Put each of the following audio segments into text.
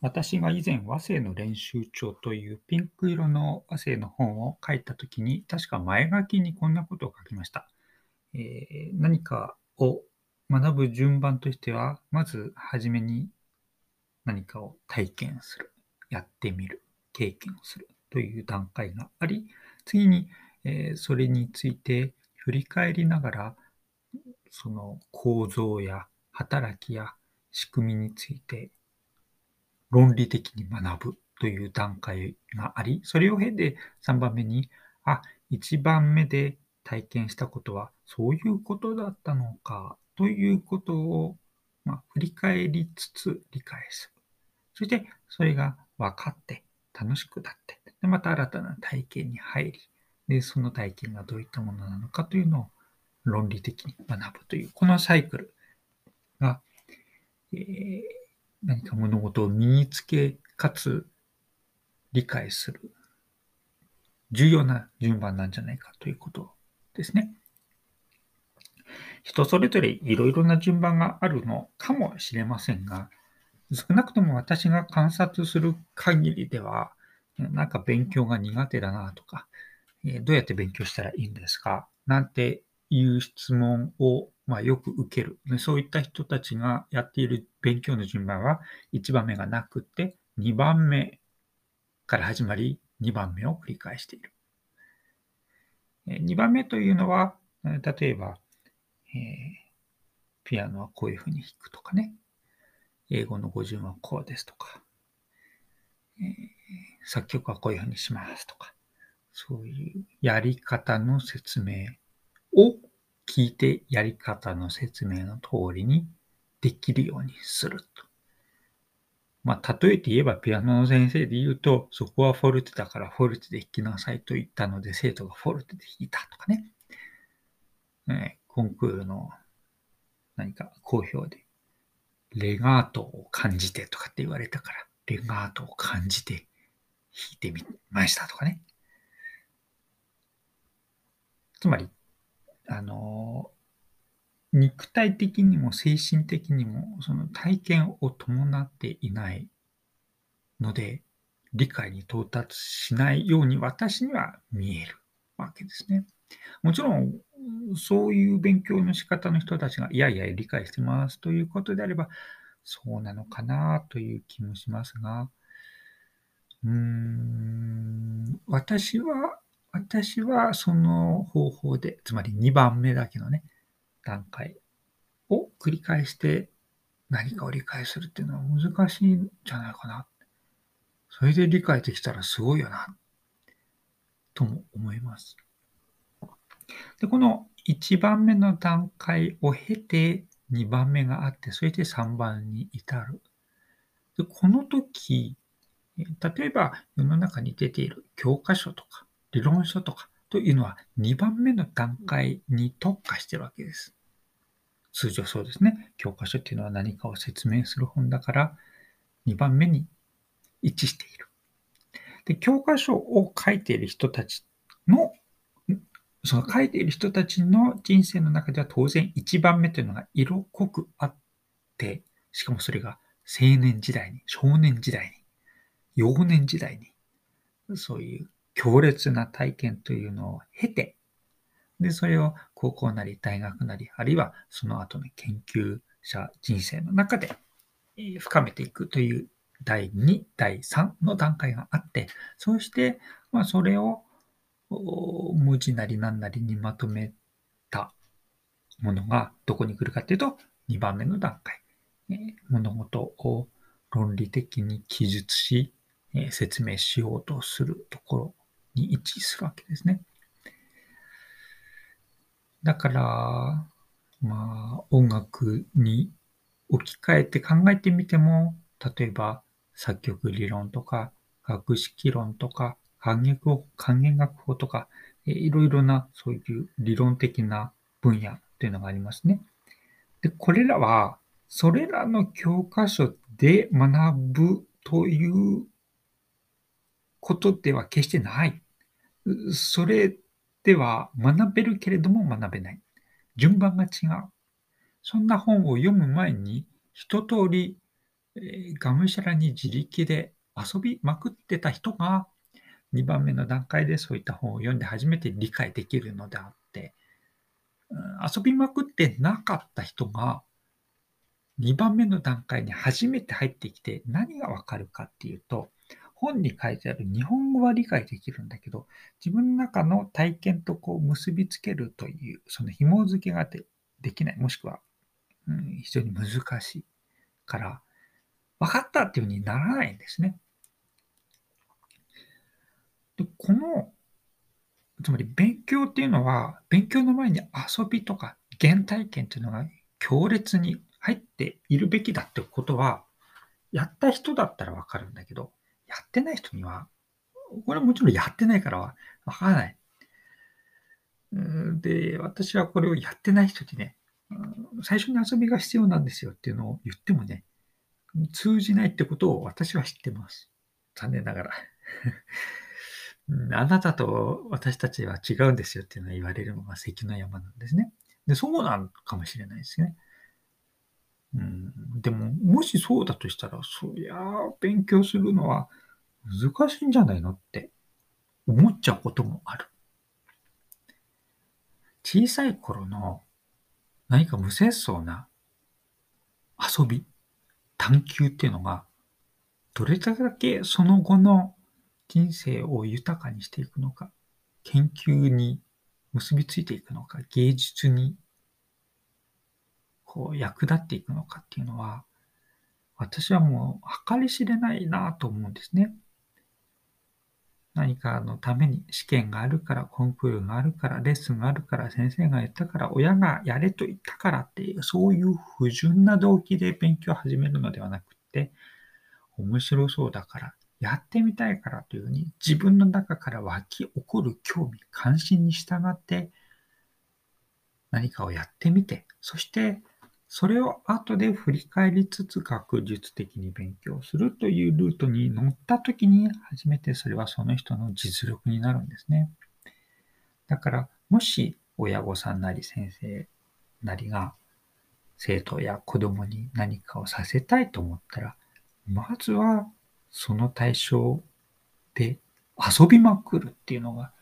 私が以前、和声の練習帳というピンク色の和声の本を書いたときに、確か前書きにこんなことを書きました。えー、何かを学ぶ順番としては、まずはじめに何かを体験する、やってみる、経験をするという段階があり、次に、えー、それについて振り返りながら、その構造や働きや仕組みについて論理的に学ぶという段階があり、それを経て3番目に、あ、1番目で体験したことはそういうことだったのかということを、まあ、振り返りつつ理解する。そしてそれが分かって楽しくなって、でまた新たな体験に入り、で、その体験がどういったものなのかというのを論理的に学ぶという、このサイクルが、えー何か物事を身につけ、かつ理解する重要な順番なんじゃないかということですね。人それぞれいろいろな順番があるのかもしれませんが、少なくとも私が観察する限りでは、なんか勉強が苦手だなとか、どうやって勉強したらいいんですかなんていう質問をまあ、よく受ける。そういった人たちがやっている勉強の順番は1番目がなくて2番目から始まり2番目を繰り返している。2番目というのは、例えば、えー、ピアノはこういうふうに弾くとかね、英語の語順はこうですとか、えー、作曲はこういうふうにしますとか、そういうやり方の説明聞いてやり方の説明の通りにできるようにすると。まあ、例えて言えばピアノの先生で言うと、そこはフォルテだからフォルテで弾きなさいと言ったので、生徒がフォルテで弾いたとかね。ねコンクールの何か好評で、レガートを感じてとかって言われたから、レガートを感じて弾いてみましたとかね。つまり、あの、肉体的にも精神的にもその体験を伴っていないので、理解に到達しないように私には見えるわけですね。もちろん、そういう勉強の仕方の人たちが、いやいや理解してますということであれば、そうなのかなという気もしますが、うーん、私は私はその方法で、つまり2番目だけのね、段階を繰り返して何かを理解するっていうのは難しいんじゃないかな。それで理解できたらすごいよな、とも思います。で、この1番目の段階を経て2番目があって、それで3番に至る。でこの時、例えば世の中に出ている教科書とか、理論書とかというのは2番目の段階に特化してるわけです。通常そうですね。教科書っていうのは何かを説明する本だから2番目に位置している。で、教科書を書いている人たちの、その書いている人たちの人生の中では当然1番目というのが色濃くあって、しかもそれが青年時代に、少年時代に、幼年時代に、そういう強烈な体験というのを経て、で、それを高校なり大学なり、あるいはその後の研究者人生の中で深めていくという第2、第3の段階があって、そして、まあ、それを文字なり何なりにまとめたものがどこに来るかというと、2番目の段階。物事を論理的に記述し、説明しようとするところに位置するわけですね。だから、まあ、音楽に置き換えて考えてみても、例えば作曲理論とか、学識論とか、還元還元楽法とか、いろいろなそういう理論的な分野というのがありますね。で、これらは、それらの教科書で学ぶということでは決してない。それでは学べるけれども学べない。順番が違う。そんな本を読む前に一通りえーがむしゃらに自力で遊びまくってた人が、2番目の段階でそういった本を読んで初めて理解できるのであって、うん遊びまくってなかった人が、2番目の段階に初めて入ってきて何がわかるかっていうと、本に書いてある日本語は理解できるんだけど、自分の中の体験とこう結びつけるという、その紐付けができない、もしくは、うん、非常に難しいから、分かったっていうふうにならないんですね。でこの、つまり勉強っていうのは、勉強の前に遊びとか原体験っていうのが強烈に入っているべきだってことは、やった人だったらわかるんだけど、やってない人には、これはもちろんやってないからはわからない。で、私はこれをやってない人にね、最初に遊びが必要なんですよっていうのを言ってもね、通じないってことを私は知ってます。残念ながら。あなたと私たちは違うんですよっていうのは言われるのが関の山なんですね。で、そうなのかもしれないですね。うん、でも、もしそうだとしたら、そりゃあ、勉強するのは難しいんじゃないのって思っちゃうこともある。小さい頃の何か無節操な遊び、探求っていうのが、どれだけその後の人生を豊かにしていくのか、研究に結びついていくのか、芸術にこう役立っていくのかっていうのは、私はもう計り知れないなと思うんですね。何かのために試験があるから、コンクールがあるから、レッスンがあるから、先生が言ったから、親がやれと言ったからっていう、そういう不純な動機で勉強を始めるのではなくって、面白そうだから、やってみたいからというふうに、自分の中から湧き起こる興味、関心に従って、何かをやってみて、そして、それを後で振り返りつつ学術的に勉強するというルートに乗った時に初めてそれはその人の実力になるんですね。だからもし親御さんなり先生なりが生徒や子供に何かをさせたいと思ったらまずはその対象で遊びまくるっていうのが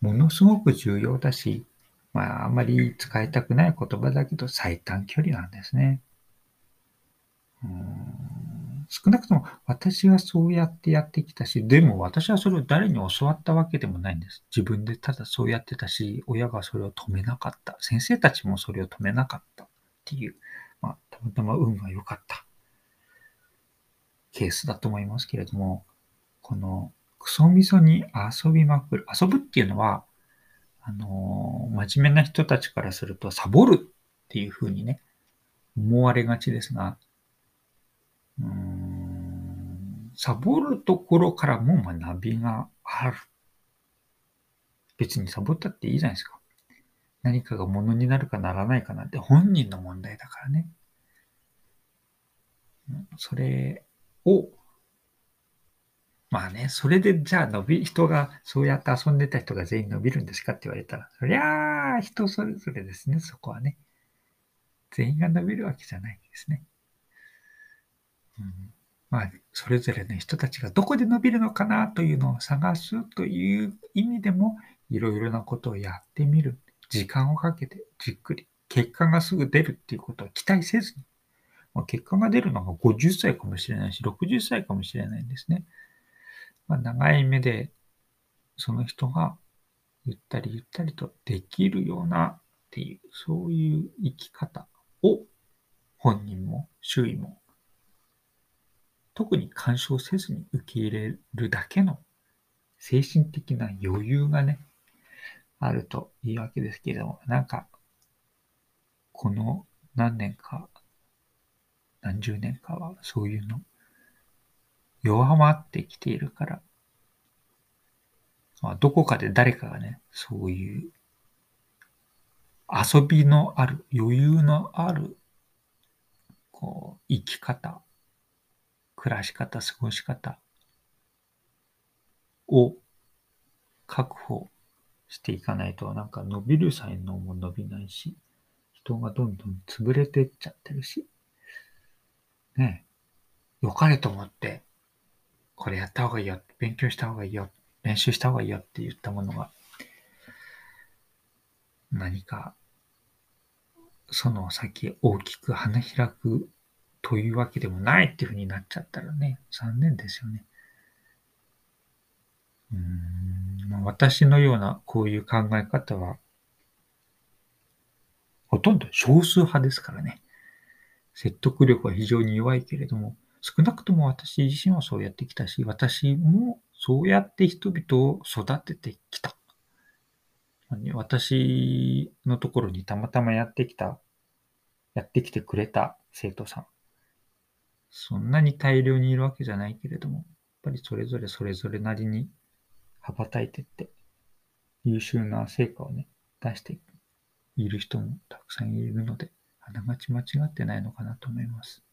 ものすごく重要だしまあ、あんまり使いたくない言葉だけど、最短距離なんですね。うん少なくとも私はそうやってやってきたし、でも私はそれを誰に教わったわけでもないんです。自分でただそうやってたし、親がそれを止めなかった。先生たちもそれを止めなかったっていう、まあ、たまたま運が良かったケースだと思いますけれども、このクソみそに遊びまくる。遊ぶっていうのは、あのー真面目な人たちからすると、サボるっていうふうにね、思われがちですが、うーん、サボるところからも学びがある。別にサボったっていいじゃないですか。何かがものになるかならないかなんて本人の問題だからね。それをまあね、それでじゃあ伸び、人が、そうやって遊んでた人が全員伸びるんですかって言われたら、そりゃあ、人それぞれですね、そこはね。全員が伸びるわけじゃないんですね。うん、まあ、それぞれの人たちがどこで伸びるのかなというのを探すという意味でも、いろいろなことをやってみる。時間をかけて、じっくり。結果がすぐ出るっていうことを期待せずに。ま、結果が出るのが50歳かもしれないし、60歳かもしれないんですね。まあ、長い目でその人がゆったりゆったりとできるようなっていう、そういう生き方を本人も周囲も特に干渉せずに受け入れるだけの精神的な余裕がね、あるといいわけですけれども、なんか、この何年か、何十年かはそういうの弱まってきているから、まあ、どこかで誰かがね、そういう遊びのある、余裕のある、こう、生き方、暮らし方、過ごし方を確保していかないと、なんか伸びる才能も伸びないし、人がどんどん潰れてっちゃってるし、ねえ、良かれと思って、これやった方がいいよ、勉強した方がいいよ、練習した方がいいよって言ったものが、何か、その先大きく花開くというわけでもないっていうふうになっちゃったらね、残念ですよね。うんま、私のようなこういう考え方は、ほとんど少数派ですからね。説得力は非常に弱いけれども、少なくとも私自身はそうやってきたし、私もそうやって人々を育ててきた。私のところにたまたまやってきた、やってきてくれた生徒さん。そんなに大量にいるわけじゃないけれども、やっぱりそれぞれそれぞれなりに羽ばたいてって、優秀な成果をね、出している人もたくさんいるので、あながち間違ってないのかなと思います。